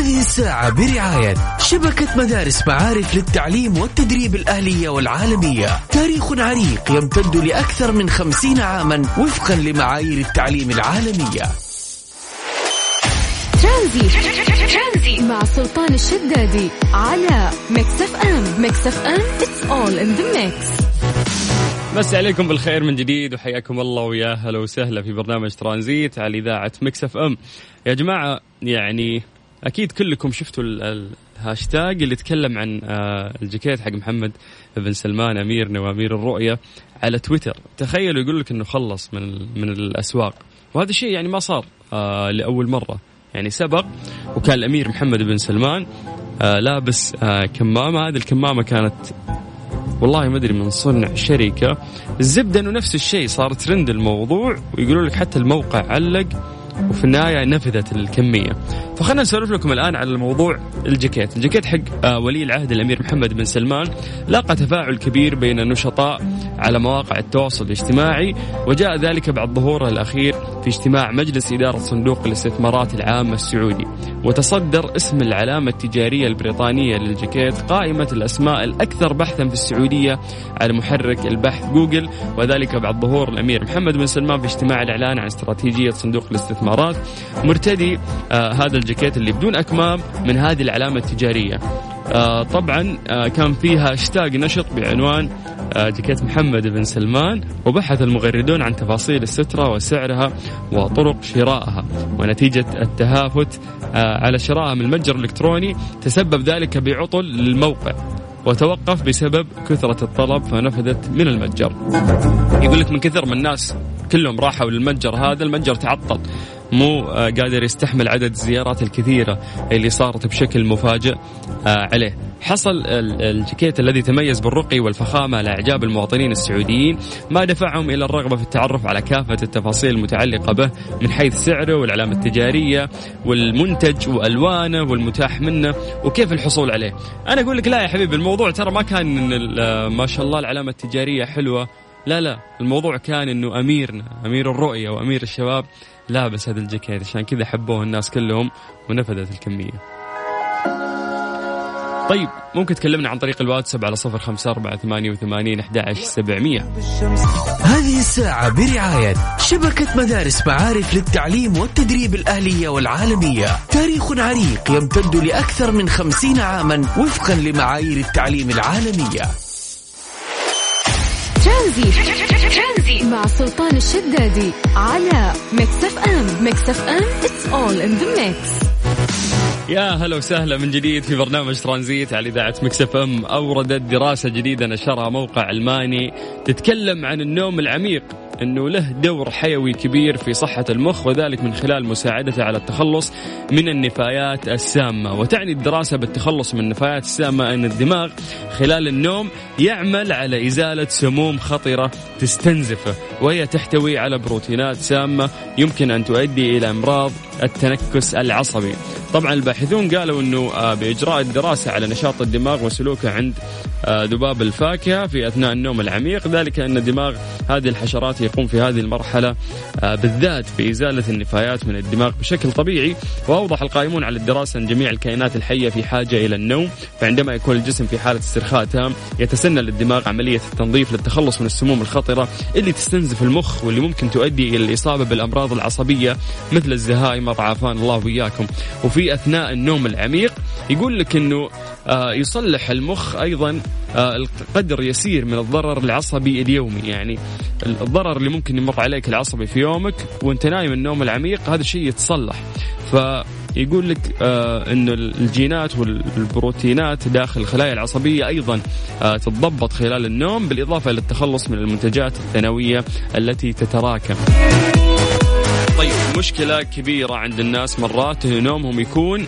هذه الساعة برعاية شبكة مدارس معارف للتعليم والتدريب الأهلية والعالمية. تاريخ عريق يمتد لأكثر من خمسين عاما وفقا لمعايير التعليم العالمية. ترانزيت. مع سلطان الشدادي على ميكس اف ام ميكس اف ام it's all in the mix. مسي عليكم بالخير من جديد وحياكم الله ويا هلا وسهلا في برنامج ترانزيت على إذاعة مكس اف ام يا جماعة يعني أكيد كلكم شفتوا الهاشتاج اللي يتكلم عن آه، الجاكيت حق محمد بن سلمان اميرنا وامير الرؤية على تويتر. تخيلوا يقول لك إنه خلص من من الأسواق. وهذا الشيء يعني ما صار آه، لأول مرة. يعني سبق وكان الأمير محمد بن سلمان آه، لابس كمامة. هذه الكمامة كانت والله ما أدري من صنع شركة. الزبدة إنه نفس الشيء صار ترند الموضوع ويقولوا لك حتى الموقع علق وفي النهاية نفذت الكمية. فخلنا نسولف لكم الآن على الموضوع الجاكيت. الجاكيت حق آه، ولي العهد الأمير محمد بن سلمان لاقى تفاعل كبير بين النشطاء على مواقع التواصل الاجتماعي وجاء ذلك بعد ظهوره الأخير في اجتماع مجلس إدارة صندوق الاستثمارات العامة السعودي وتصدر اسم العلامة التجارية البريطانية للجاكيت قائمة الأسماء الأكثر بحثا في السعودية على محرك البحث جوجل وذلك بعد ظهور الأمير محمد بن سلمان في اجتماع الإعلان عن استراتيجية صندوق الاستثمارات. مرتدي آه هذا الجاكيت اللي بدون أكمام من هذه العلامة التجارية. طبعا آه كان فيها هاشتاج نشط بعنوان آه جاكيت محمد بن سلمان وبحث المغردون عن تفاصيل السترة وسعرها وطرق شرائها ونتيجة التهافت آه على شرائها من المتجر الإلكتروني تسبب ذلك بعطل للموقع وتوقف بسبب كثرة الطلب فنفذت من المتجر. يقول لك من كثر من الناس كلهم راحوا للمتجر هذا المتجر تعطل. مو آه، قادر يستحمل عدد الزيارات الكثيرة اللي صارت بشكل مفاجئ آه، عليه. حصل الجاكيت الذي تميز بالرقي والفخامة لإعجاب المواطنين السعوديين ما دفعهم إلى الرغبة في التعرف على كافة التفاصيل المتعلقة به من حيث سعره والعلامة التجارية والمنتج وألوانه والمتاح منه وكيف الحصول عليه. أنا أقول لك لا يا حبيبي الموضوع ترى ما كان آه، ما شاء الله العلامة التجارية حلوة. لا لا الموضوع كان إنه أميرنا أمير الرؤية وأمير الشباب لابس هذا الجاكيت عشان كذا حبوه الناس كلهم ونفذت الكمية. طيب ممكن تكلمنا عن طريق الواتساب على صفر خمسة أربعة ثمانية وثمانين أحد سبعمية. هذه الساعة برعاية شبكة مدارس معارف للتعليم والتدريب الأهلية والعالمية. تاريخ عريق يمتد لأكثر من خمسين عاما وفقا لمعايير التعليم العالمية. ترانزيت. مع سلطان الشدادي على ميكس اف ام ميكس اف ام it's all in the mix. يا هلا وسهلا من جديد في برنامج ترانزيت على إذاعة مكس اف ام أوردت دراسة جديدة نشرها موقع ألماني تتكلم عن النوم العميق. أنه له دور حيوي كبير في صحة المخ وذلك من خلال مساعدته على التخلص من النفايات السامة. وتعني الدراسة بالتخلص من النفايات السامة أن الدماغ خلال النوم يعمل على إزالة سموم خطرة تستنزفه وهي تحتوي على بروتينات سامة يمكن أن تؤدي إلى أمراض التنكس العصبي. طبعا الباحثون قالوا إنه آه، بإجراء الدراسة على نشاط الدماغ وسلوكه عند آه، ذباب الفاكهة في أثناء النوم العميق. ذلك أن دماغ هذه الحشرات يقوم في هذه المرحلة آه، بالذات بازاله النفايات من الدماغ بشكل طبيعي. وأوضح القائمون على الدراسة أن جميع الكائنات الحية في حاجة إلى النوم. فعندما يكون الجسم في حالة استرخاء تام يتسنى للدماغ عملية التنظيف للتخلص من السموم الخطرة اللي تستنزف المخ واللي ممكن تؤدي إلى الإصابة بالأمراض العصبية مثل الزهايمر. عافانا الله وإياكم. وفي أثناء النوم العميق يقول لك إنه آه، يصلح المخ أيضا آه، قدر يسير من الضرر العصبي اليومي. يعني الضرر اللي ممكن يمر عليك العصبي في يومك وأنت نايم النوم العميق هذا الشيء يتصلح. فيقول لك آه إنه الجينات والبروتينات داخل الخلايا العصبية أيضا تتضبط خلال النوم بالإضافة إلى التخلص من المنتجات الثانوية التي تتراكم. طيب مشكلة كبيرة عند الناس مرات انه نومهم يكون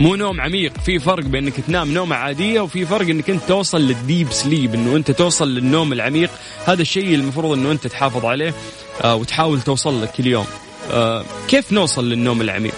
مو نوم عميق. في فرق بين إنك تنام نومة عادية وفي فرق إنك أنت توصل للديب سليب إنه أنت توصل للنوم العميق. هذا الشيء المفروض إنه أنت تحافظ عليه آه وتحاول توصل لك كل يوم آه كيف نوصل للنوم العميق؟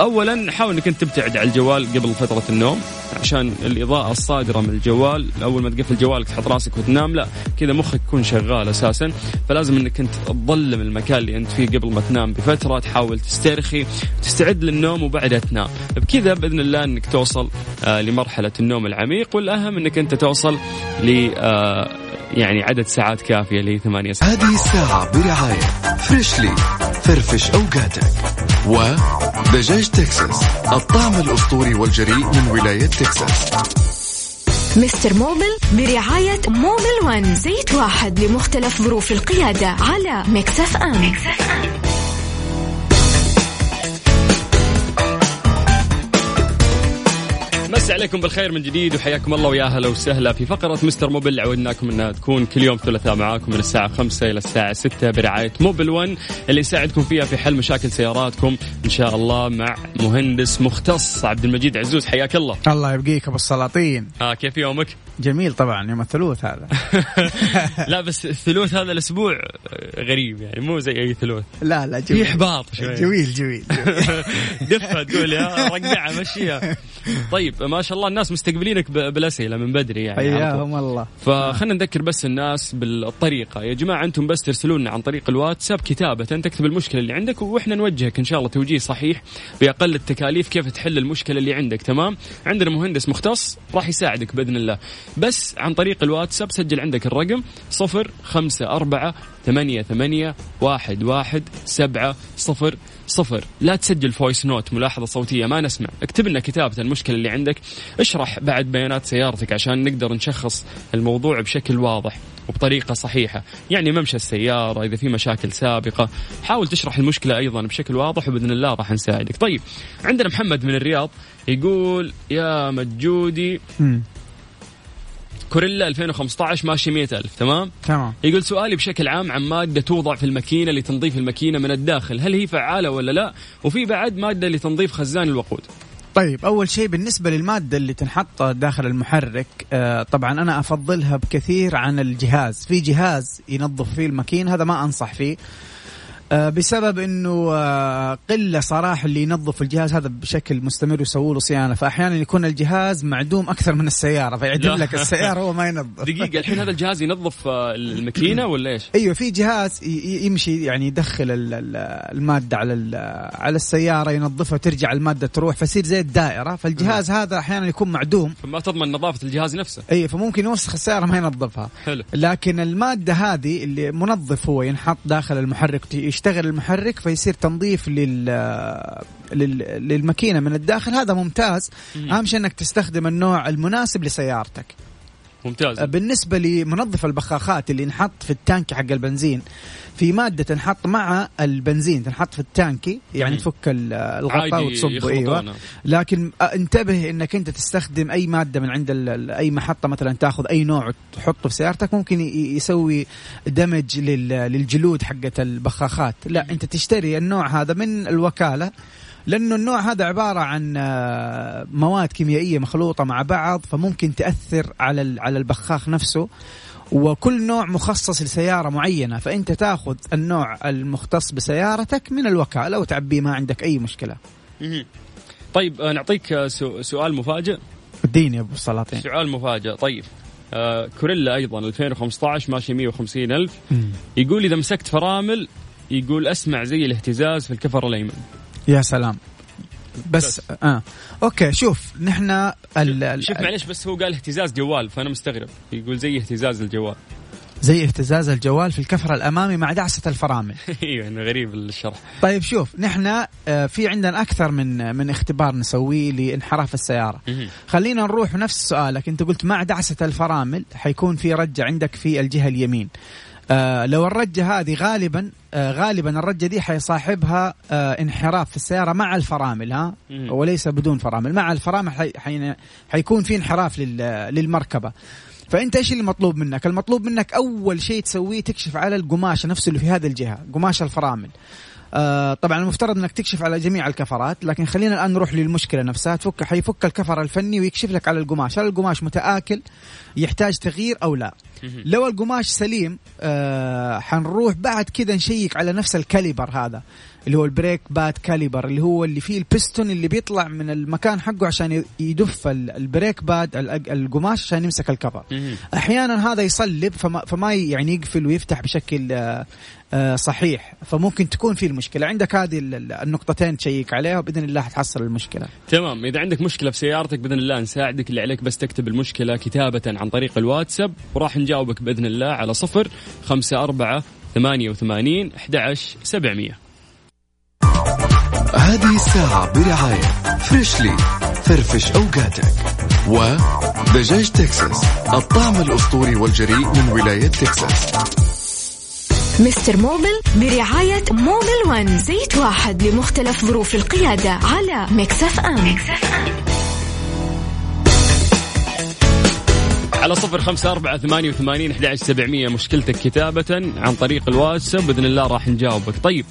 اولا حاول إنك أنت تبتعد على الجوال قبل فترة النوم عشان الإضاءة الصادرة من الجوال. أول ما تقفل جوالك تحط راسك وتنام لا كذا مخك يكون شغال أساسا. فلازم إنك أنت تظلم المكان اللي أنت فيه قبل ما تنام بفترة. تحاول تسترخي تستعد للنوم وبعدها تنام. بكذا بإذن الله إنك توصل آه لمرحلة النوم العميق. والأهم إنك أنت توصل ل آه يعني عدد ساعات كافية اللي هي ثمانية ساعات. هذه الساعة برعاية فريشلي فرفش أوقاتك. ودجاج تكساس الطعم الأسطوري والجريء من ولاية تكساس مستر موبل برعاية موبل ون زيت واحد لمختلف ظروف القيادة على مكس اف أم, مكس اف أم. مسي عليكم بالخير من جديد وحياكم الله ويا أهلا وسهلا في فقرة مستر موبل عودناكم إنها تكون كل يوم ثلاثاء معاكم من الساعة 5 إلى الساعة 6 برعاية موبل 1 اللي يساعدكم فيها في حل مشاكل سياراتكم. إن شاء الله مع مهندس مختص عبد المجيد عزوز. حياك الله. الله يبقيك أبو السلاطين. ها كيف يومك؟ جميل طبعا يوم الثلوث هذا. لا بس الثلوث هذا الأسبوع غريب يعني مو زي أي ثلوث. لا لا جميل. في إحباط شوي. جميل جميل, دفها تقول يا رقعها مشيها. طيب ما شاء الله الناس مستقبلينك بالأسئلة من بدري يعني حياهم الله. فخلنا نذكر بس الناس بالطريقة. يا جماعة أنتم بس ترسلوا لنا عن طريق الواتساب كتابة تكتب المشكلة اللي عندك وإحنا نوجهك إن شاء الله توجيه صحيح بأقل التكاليف كيف تحل المشكلة اللي عندك. تمام؟ عندنا مهندس مختص راح يساعدك بإذن الله. بس عن طريق الواتساب سجل عندك الرقم صفر خمسة أربعة ثمانية ثمانية واحد واحد سبعة صفر صفر. لا تسجل voice note ملاحظة صوتية ما نسمع. اكتب لنا كتابة المشكلة اللي عندك. اشرح بعد بيانات سيارتك عشان نقدر نشخص الموضوع بشكل واضح وبطريقة صحيحة. يعني ممشى السيارة إذا في مشاكل سابقة. حاول تشرح المشكلة أيضا بشكل واضح وبإذن الله راح نساعدك. طيب عندنا محمد من الرياض يقول يا مجودي كوريلا 2015 ماشي 100000 تمام؟ تمام. يقول سؤالي بشكل عام عن مادة توضع في الماكينة لتنظيف الماكينة من الداخل هل هي فعالة ولا لا؟ وفي بعد مادة لتنظيف خزان الوقود. طيب أول شيء بالنسبة للمادة اللي تنحط داخل المحرك آه طبعا أنا أفضلها بكثير عن الجهاز. في جهاز ينظف فيه الماكينة هذا ما أنصح فيه. بسبب إنه آه، قلة صراحة اللي ينظف الجهاز هذا بشكل مستمر ويسووا له صيانة. فأحيانا يكون الجهاز معدوم أكثر من السيارة فيعدم لك السيارة هو ما ينظف. دقيقة الحين هذا الجهاز ينظف آه، الماكينة ولا إيش؟ أيوه في جهاز يمشي يعني يدخل المادة على على السيارة ينظفها وترجع المادة تروح فيصير زي الدائرة. فالجهاز هذا أحيانا يكون معدوم. فما تضمن نظافة الجهاز نفسه. اي فممكن يوسخ السيارة ما ينظفها. حلو. لكن المادة هذه اللي منظف هو ينحط داخل المحرك يشتغل المحرك فيصير تنظيف لل... لل... للماكينة من الداخل. هذا ممتاز. أهم شيء إنك تستخدم النوع المناسب لسيارتك. ممتاز. بالنسبة لمنظف البخاخات اللي نحط في التانك حق البنزين في مادة تنحط مع البنزين تنحط في التانكي يعني تفك الغطاء وتصبه أيوه. لكن انتبه إنك أنت تستخدم أي مادة من عند أي محطة مثلا تأخذ أي نوع تحطه في سيارتك ممكن يسوي دمج للجلود حقة البخاخات. لا أنت تشتري النوع هذا من الوكالة لأنه النوع هذا عبارة عن مواد كيميائية مخلوطة مع بعض فممكن تأثر على على البخاخ نفسه. وكل نوع مخصص لسيارة معينة فأنت تأخذ النوع المختص بسيارتك من الوكالة وتعبيه ما عندك أي مشكلة. طيب آه، نعطيك آه، سؤال مفاجئ. اديني يا أبو السلاطين. سؤال مفاجئ. طيب آه كوريلا أيضا 2015 ماشي 150 ألف. يقول إذا مسكت فرامل يقول أسمع زي الاهتزاز في الكفر الأيمن. يا سلام. بس, بس. آه. أوكي شوف نحن ال... شوف معلش بس هو قال اهتزاز جوال فأنا مستغرب. يقول زي اهتزاز الجوال. زي اهتزاز الجوال في الكفر الأمامي مع دعسة الفرامل. إيوه إنه غريب الشرح. طيب شوف نحن آه، في عندنا أكثر من من اختبار نسويه لانحراف السيارة. خلينا نروح نفس سؤالك. أنت قلت مع دعسة الفرامل حيكون في رجه عندك في الجهة اليمين. آه لو الرجة هذه غالبا آه غالبا الرجة دي حيصاحبها آه انحراف في السيارة مع الفرامل ها وليس بدون فرامل مع الفرامل حي حي حيكون في انحراف للمركبة فأنت إيش اللي مطلوب منك؟ المطلوب منك أول شيء تسويه تكشف على القماش نفسه اللي في هذه الجهة، قماش الفرامل. آه طبعا المفترض إنك تكشف على جميع الكفرات لكن خلينا الآن نروح للمشكلة نفسها. تفك حيفك الكفر الفني ويكشف لك على القماش. هل القماش متآكل يحتاج تغيير أو لا؟ لو القماش سليم آه حنروح بعد كذا نشيك على نفس ال caliper هذا. اللي هو ال brake pad caliper اللي هو اللي فيه البستون اللي بيطلع من المكان حقه عشان يدف ال- ال brake pad ال- القماش عشان يمسك الكفر. أحيانا هذا يصلب فما, فما يعني يقفل ويفتح بشكل آه، آه، صحيح. فممكن تكون في المشكلة. عندك هذه ال- ال- النقطتين تشيك عليها وبإذن الله حتحصل المشكلة. تمام. إذا عندك مشكلة في سيارتك بإذن الله نساعدك اللي عليك بس تكتب المشكلة كتابة عن طريق الواتساب وراح نجاوبك بإذن الله على صفر خمسة أربعة ثمانية وثمانين أحد عشر سبعمية. هذه الساعة برعاية فريشلي فرفش أوقاتك. ودجاج تكساس. الطعم الأسطوري والجريء من ولاية تكساس. مستر موبل برعاية موبل ون زيت واحد لمختلف ظروف القيادة على مكس اف أم. على صفر خمسة أربعة ثمانية وثمانين أحد عشر سبعمية. مشكلتك كتابة عن طريق الواتساب. بإذن الله راح نجاوبك. طيب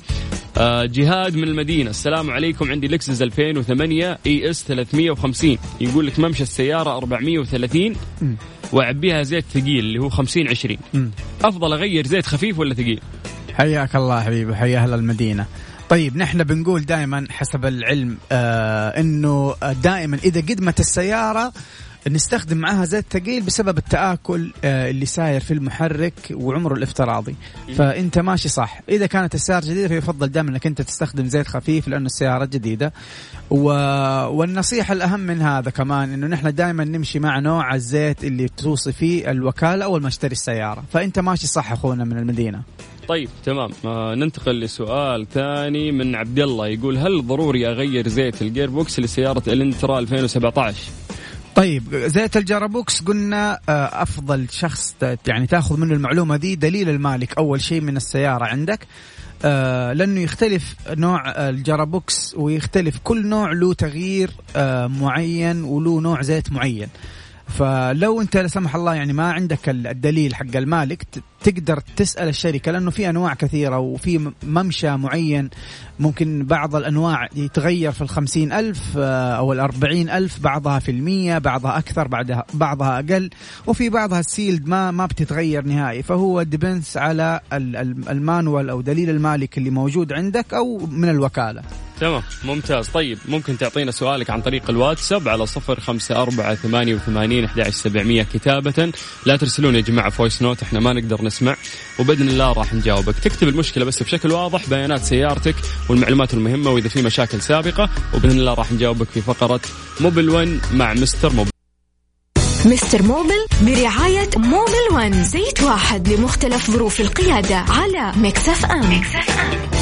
جهاد من المدينة. السلام عليكم. عندي لكسس 2008 اي اس 350 يقول لك ممشى السيارة 430 وأعبيها زيت ثقيل اللي هو 50 20 أفضل أغير زيت خفيف ولا ثقيل؟ حياك الله حبيبي حيا أهل المدينة. طيب نحن بنقول دائما حسب العلم آه إنه دائما إذا قدمت السيارة نستخدم معها زيت ثقيل بسبب التآكل آه اللي صاير في المحرك وعمره الافتراضي فأنت ماشي صح. إذا كانت السياره جديدة فيفضل دائما إنك أنت تستخدم زيت خفيف لأنه السياره جديدة. و... والنصيحة الأهم من هذا كمان إنه نحن دائما نمشي مع نوع الزيت اللي توصي فيه الوكالة أول ما اشتري السيارة. فأنت ماشي صح أخونا من المدينة. طيب تمام. آه ننتقل لسؤال ثاني من عبد الله. يقول هل ضروري أغير زيت ال gearbox لسياره النترا 2017 طيب زيت ال gearbox قلنا آه، أفضل شخص يعني تاخذ منه المعلومة دي دليل المالك أول شيء من السيارة عندك. آه لأنه يختلف نوع ال gearbox ويختلف كل نوع له تغيير آه معين وله نوع زيت معين. فلو أنت لا سمح الله يعني ما عندك ال- الدليل حق المالك تقدر تسأل الشركة لأنه في أنواع كثيرة وفي ممشى معين. ممكن بعض الأنواع يتغير في الخمسين ألف آه، أو الأربعين ألف بعضها في المية بعضها أكثر بعدها بعضها أقل وفي بعضها ال sealed ما ما بتتغير نهائي. فهو depends على ال- ال- ال manual أو دليل المالك اللي موجود عندك أو من الوكالة. تمام ممتاز. طيب ممكن تعطينا سؤالك عن طريق الواتساب على صفر خمسة أربعة ثمانية وثمانين كتابة. لا ترسلون يا جماعة voice note إحنا ما نقدر نسمع. وبإذن الله راح نجاوبك. تكتب المشكلة بس بشكل واضح بيانات سيارتك والمعلومات المهمة وإذا في مشاكل سابقة وبإذن الله راح نجاوبك في فقرة Mobil 1 مع Mister Mobil Mister Mobil برعاية Mobil One زيت واحد لمختلف ظروف القيادة على Mix FM. على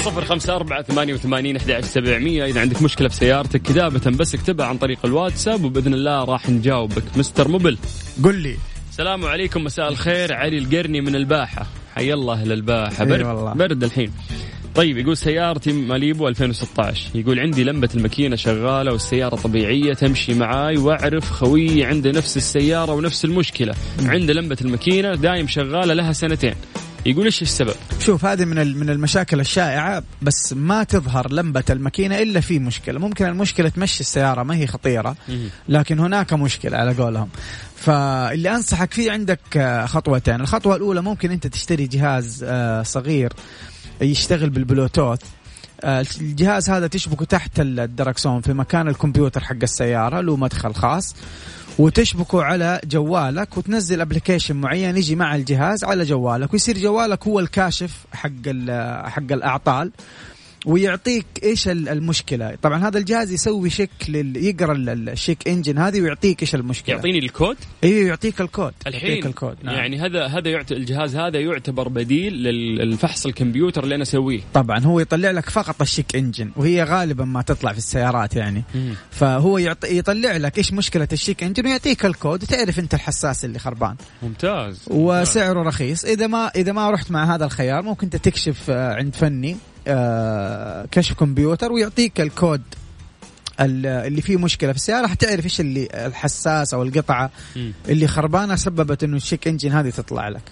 صفر خمسة أربعة ثمانية وثمانين أحد سبعمية. إذا عندك مشكلة في سيارتك كتابة بس اكتبها عن طريق الواتساب وبإذن الله راح نجاوبك. Mister Mobil قل لي. السلام عليكم مساء الخير. علي القرني من الباحة. حي الله أهل الباحة أي برد والله. برد الحين. طيب يقول سيارتي ماليبو 2016 يقول عندي لمبة الماكينة شغالة والسيارة طبيعية تمشي معاي وأعرف خويي عنده نفس السيارة ونفس المشكلة. عنده لمبة الماكينة دايم شغالة لها سنتين. يقول إيش السبب؟ شوف هذه من من المشاكل الشائعة بس ما تظهر لمبة الماكينة إلا في مشكلة. ممكن المشكلة تمشي السيارة ما هي خطيرة لكن هناك مشكلة على قولهم. فاللي أنصحك فيه عندك آه، خطوتين. الخطوة الأولى ممكن أنت تشتري جهاز آه، صغير يشتغل بالبلوتوث. آه، الجهاز هذا تشبكه تحت الدركسون في مكان الكمبيوتر حق السيارة له مدخل خاص. وتشبكه على جوالك وتنزل application معين يجي مع الجهاز على جوالك ويصير جوالك هو الكاشف حق حق الأعطال. ويعطيك إيش ال- المشكلة. طبعا هذا الجهاز يسوي check لل... يقرأ ال- ال check engine هذه ويعطيك إيش المشكلة. يعطيني الكود؟ أيوه يعطيك الكود. الحين يعطيك الكود. نعم. يعني هذا هذا يعت... الجهاز هذا يعتبر بديل للفحص الكمبيوتر اللي أنا أسويه. طبعا هو يطلع لك فقط الشيك إنجن وهي غالبا ما تطلع في السيارات يعني. فهو يعط... يطلع لك إيش مشكلة ال check engine ويعطيك الكود وتعرف أنت الحساس اللي خربان. ممتاز. وسعره رخيص. إذا ما إذا ما رحت مع هذا الخيار ممكن أنت تكشف آه، عند فني. كشف كمبيوتر ويعطيك الكود ال- اللي فيه مشكلة في السيارة حتعرف إيش اللي الحساس أو القطعة. اللي خربانة سببت إنه ال check engine هذه تطلع لك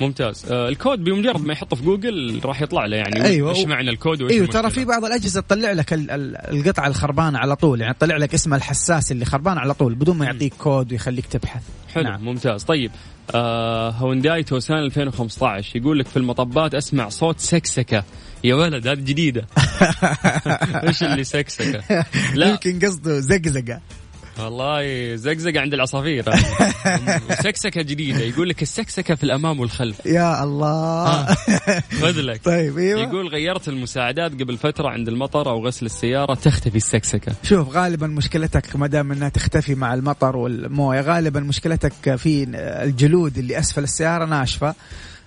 ممتاز. آه الكود بمجرد ما يحطه في جوجل راح يطلع له يعني أيوة. وش معنى الكود وايش أيوه ترى. في بعض الأجهزة تطلع لك ال- ال- القطعة الخربانة على طول يعني تطلع لك اسم الحساس اللي خربان على طول بدون ما يعطيك كود ويخليك تبحث. حلو نعم. ممتاز. طيب آه هونداي توسان 2015 يقول لك في المطبات أسمع صوت سكسكة. يا ولد هذه جديدة. إيش اللي سكسكة؟ لا. يمكن قصده زقزقة. والله زقزقه عند العصافير. سكسكة جديدة. يقول لك السكسكة في الأمام والخلف. يا الله. خذ لك. طيب أيوه. يقول غيرت المساعدات قبل فترة عند المطر أو غسل السيارة تختفي السكسكة. شوف غالبا مشكلتك ما دام إنها تختفي مع المطر والموية غالبا مشكلتك في الجلود اللي أسفل السيارة ناشفة.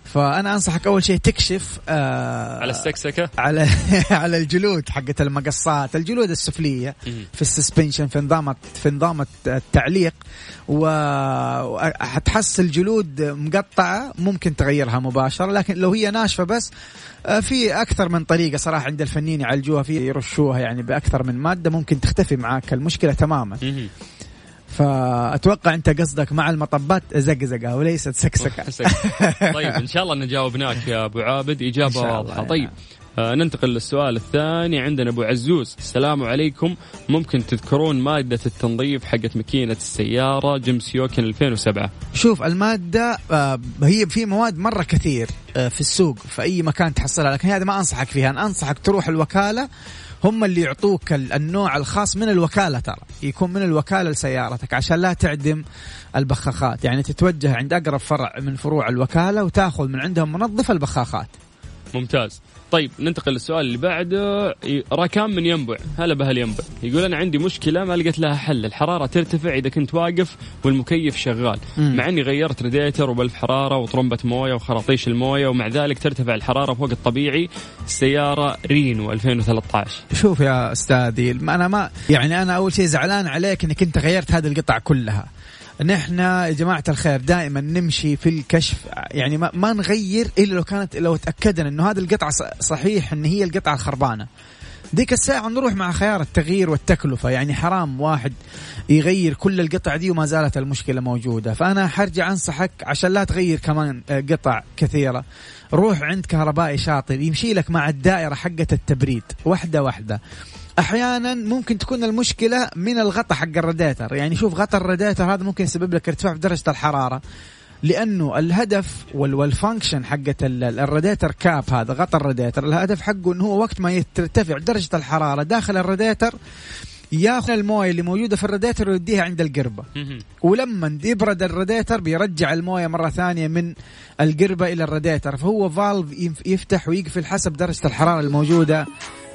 فأنا أنصحك أول شيء تكشف آه على السكسكة؟ على على الجلود حقت المقصات. الجلود السفلية. في السسبنشن في نظام في نظام التعليق. وحتحس الجلود مقطعة ممكن تغيرها مباشرة لكن لو هي ناشفة بس آه، في أكثر من طريقة صراحة عند الفنيين يعالجوها في يرشوها يعني بأكثر من مادة ممكن تختفي معاك. المشكلة تماما. فأتوقع أنت قصدك مع المطبات زقزقة وليست سكسكة. طيب إن شاء الله نجاوبناك يا أبو عابد. واضحة. يا طيب آه ننتقل للسؤال الثاني. عندنا أبو عزوز السلام عليكم. ممكن تذكرون مادة التنظيف حقت ماكينة السيارة جيمس يوكن 2007 شوف المادة آه، هي في مواد مرة كثير آه، في السوق في أي مكان تحصلها لكن هذا ما أنصحك فيها. أنا أنصحك تروح الوكالة هم اللي يعطوك ال- النوع الخاص من الوكالة ترى. يكون من الوكالة لسيارتك عشان لا تعدم البخاخات. يعني تتوجه عند أقرب فرع من فروع الوكالة وتأخذ من عندهم منظف البخاخات. ممتاز. طيب ننتقل للسؤال اللي بعده. راكان من ينبع. هلا بهال ينبع يقول أنا عندي مشكلة ما لقيت لها حل. الحرارة ترتفع إذا كنت واقف والمكيف شغال. مم. مع إني غيرت راديتر وبلف حرارة وطرمبة موية وخراطيش الموية ومع ذلك ترتفع الحرارة فوق الطبيعي. السياره رينو 2013 شوف يا أستاذي أنا ما يعني أنا أول شيء زعلان عليك إنك أنت غيرت هذه القطع كلها. نحن يا جماعة الخير دائما نمشي في الكشف. يعني ما, ما نغير إلا لو كانت لو تأكدنا أنه هذه القطعة ص- صحيح أن هي القطعة الخربانة. ديك الساعة نروح مع خيار التغيير والتكلفة. يعني حرام واحد يغير كل القطع دي وما زالت المشكلة موجودة. فأنا حرجع أنصحك عشان لا تغير كمان آه، قطع كثيرة. روح عند كهربائي شاطر يمشي لك مع الدائرة حقة التبريد. واحدة واحدة. أحيانا ممكن تكون المشكلة من الغطاء حق الراديتر يعني شوف غطاء الراديتر هذا ممكن يسبب لك ارتفاع في درجة الحرارة. لأنه الهدف وال- وال function ال- ال radiator cap هذا غطاء الراديتر الهدف حقه إنه هو وقت ما ترتفع درجة الحرارة داخل الراديتر ياخذ الموية اللي موجودة في الراديتر ويديها عند القربة. ولما يبرد الراديتر بيرجع الموية مرة ثانية من القربة إلى الراديتر فهو valve يفتح ويقفل حسب درجة الحرارة الموجودة.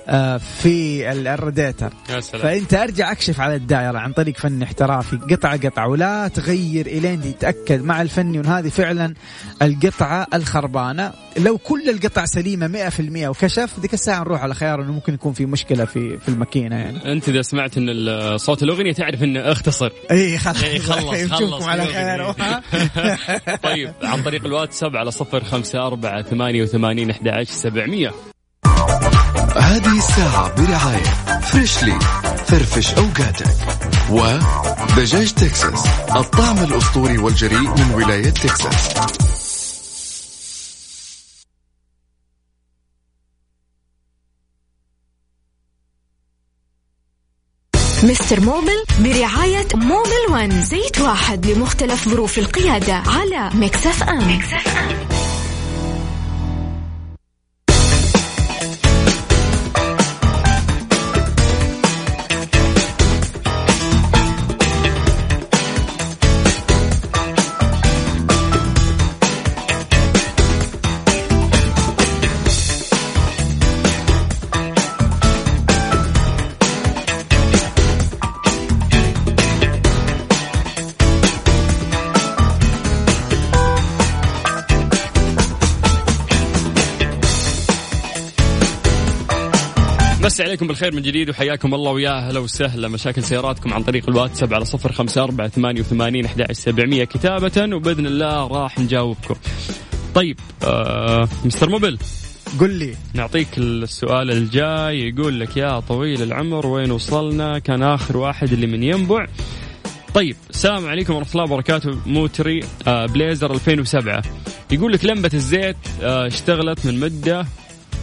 آه، في الراديتر. فأنت أرجع أكشف على الدائرة عن طريق فني احترافي. قطعة قطعة ولا تغير إلين تتأكد مع الفني إن هذه فعلا القطعة الخربانة. لو كل القطع سليمة 100% وكشف ذيك الساعة نروح على خيار إنه ممكن يكون في مشكلة في في الماكينة يعني. أنت إذا سمعت إن صوت الأغنية تعرف إنه اختصر. إي خلاص. اي خلص خلص على خير طيب عن طريق الواتساب على 0548811700 هذه الساعة برعاية فريشلي. فرفش أوقاتك. ودجاج تكساس. الطعم الأسطوري والجريء من ولاية تكساس. Mister Mobil برعاية Mobil One زيت واحد لمختلف ظروف القيادة على Mix FM, Mix FM. مسي عليكم بالخير من جديد وحياكم الله ويا أهلا وسهلا. مشاكل سياراتكم عن طريق الواتساب على صفر خمسة أربعة ثمانية وثمانين أحد عشر سبعمية. كتابة وبإذن الله راح نجاوبكم. طيب آه مستر موبل قل لي. نعطيك السؤال الجاي. يقول لك يا طويل العمر وين وصلنا؟ كان آخر واحد اللي من ينبع. طيب السلام عليكم ورحمة الله وبركاته موتري آه بليزر 2007 يقول لك لمبة الزيت آه، اشتغلت من مدة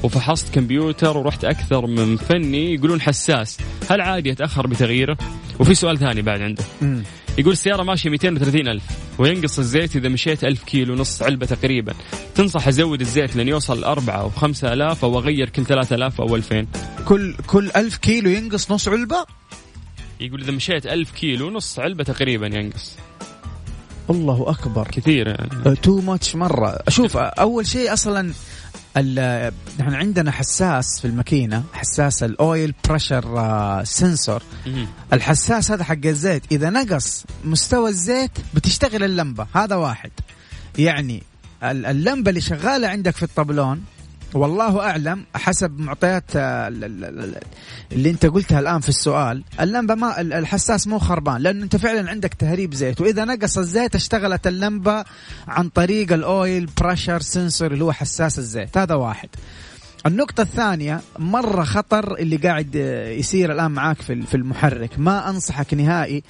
وفحصت كمبيوتر ورحت أكثر من فني يقولون حساس. هل عادي أتأخر بتغييره وفي سؤال ثاني بعد عنده. مم. يقول السيارة ماشية 230 ألف وينقص الزيت إذا مشيت ألف كيلو نص علبة تقريبا. تنصح أزود الزيت لين يوصل أربعة وخمسة ألاف أو أغير كل ثلاثة ألاف أو ألفين. كل كل ألف كيلو ينقص نص علبة؟ يقول إذا مشيت ألف كيلو نص علبة تقريبا ينقص. الله أكبر. كثير يعني. too much مرة. شوف أول شيء أصلا نحن عندنا حساس في الماكينة حساس ال oil pressure sensor. الحساس هذا حق الزيت إذا نقص مستوى الزيت بتشتغل اللمبة هذا واحد يعني ال- اللمبة اللي شغالة عندك في الطبلون والله أعلم حسب معطيات آه، ال- ال- ال- اللي أنت قلتها الآن في السؤال اللمبة ما ال- الحساس مو خربان لأنه أنت فعلا عندك تهريب زيت وإذا نقص الزيت اشتغلت اللمبة عن طريق ال oil pressure sensor اللي هو حساس الزيت هذا واحد. النقطة الثانية مرة خطر اللي قاعد آه، يصير الآن معاك في المحرك. ما أنصحك نهائي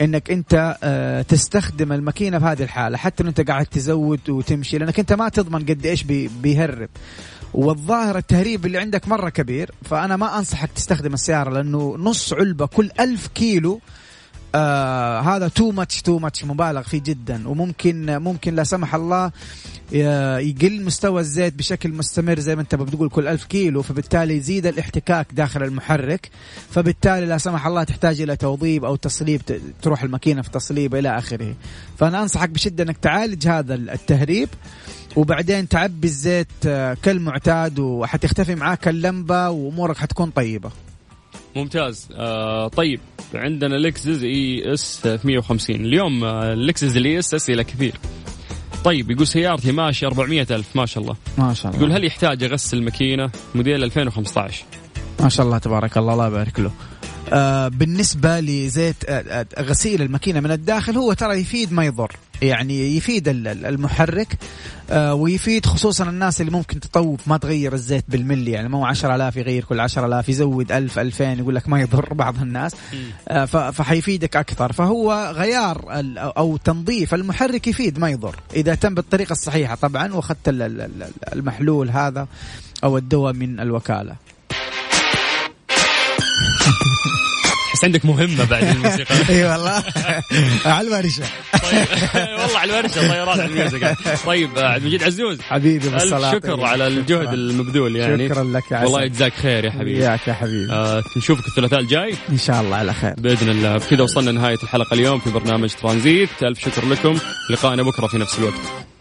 أنك أنت آه، تستخدم الماكينة في هذه الحالة حتى أنت قاعد تزود وتمشي لأنك أنت ما تضمن قد إيش بي- بيهرب. والظاهر التهريب اللي عندك مرة كبير فأنا ما أنصحك تستخدم السيارة لأنه نص علبة كل ألف كيلو آه هذا too much too much مبالغ فيه جدا وممكن ممكن لا سمح الله يقل مستوى الزيت بشكل مستمر زي ما انت بتقول كل ألف كيلو فبالتالي يزيد الاحتكاك داخل المحرك فبالتالي لا سمح الله تحتاج إلى توضيب أو تصليب تروح الماكينة في تصليب إلى آخره. فأنا أنصحك بشدة إنك تعالج هذا التهريب وبعدين تعبي الزيت آه، كالمعتاد وحتختفي معاك اللمبه وأمورك حتكون طيبة. ممتاز. آه طيب عندنا Lexus ES 350 اليوم آه، ال Lexus ال ES اسئله كثير. طيب يقول سيارتي ماشية 400 ألف ما شاء الله. ما شاء الله. يقول هل يحتاج أغسل الماكينة؟ موديل 2015 ما شاء الله تبارك الله الله يبارك له. آه بالنسبة لزيت آه آه غسيل الماكينة من الداخل هو ترى يفيد ما يضر. يعني يفيد ال- ال- المحرك آه ويفيد خصوصا الناس اللي ممكن تطوف ما تغير الزيت بالملي يعني مو 10000 يغير كل 10000 يزود 1000 2000 يقول لك ما يضر بعض الناس. آه فحيفيدك أكثر. فهو غيار ال- أو تنظيف المحرك يفيد ما يضر. إذا تم بالطريقة الصحيحة طبعا وأخذت ال- ال- ال- المحلول هذا أو الدواء من الوكالة. احس عندك مهمة بعد الموسيقى. إي والله. على الورشة. طيب. والله على الورشة طيران ال music طيب آه، عبد المجيد عزوز. حبيبي الف بالصلاة شكر على الجهد المبذول يعني. شكرا لك يا عسل. والله يجزاك خير يا حبيبي. ياك يا حبيبي. آه نشوفك الثلاثاء الجاي. إن شاء الله على خير. بإذن الله. بكذا وصلنا نهايه الحلقة اليوم في برنامج ترانزيت. ألف شكر لكم. لقائنا بكرة في نفس الوقت.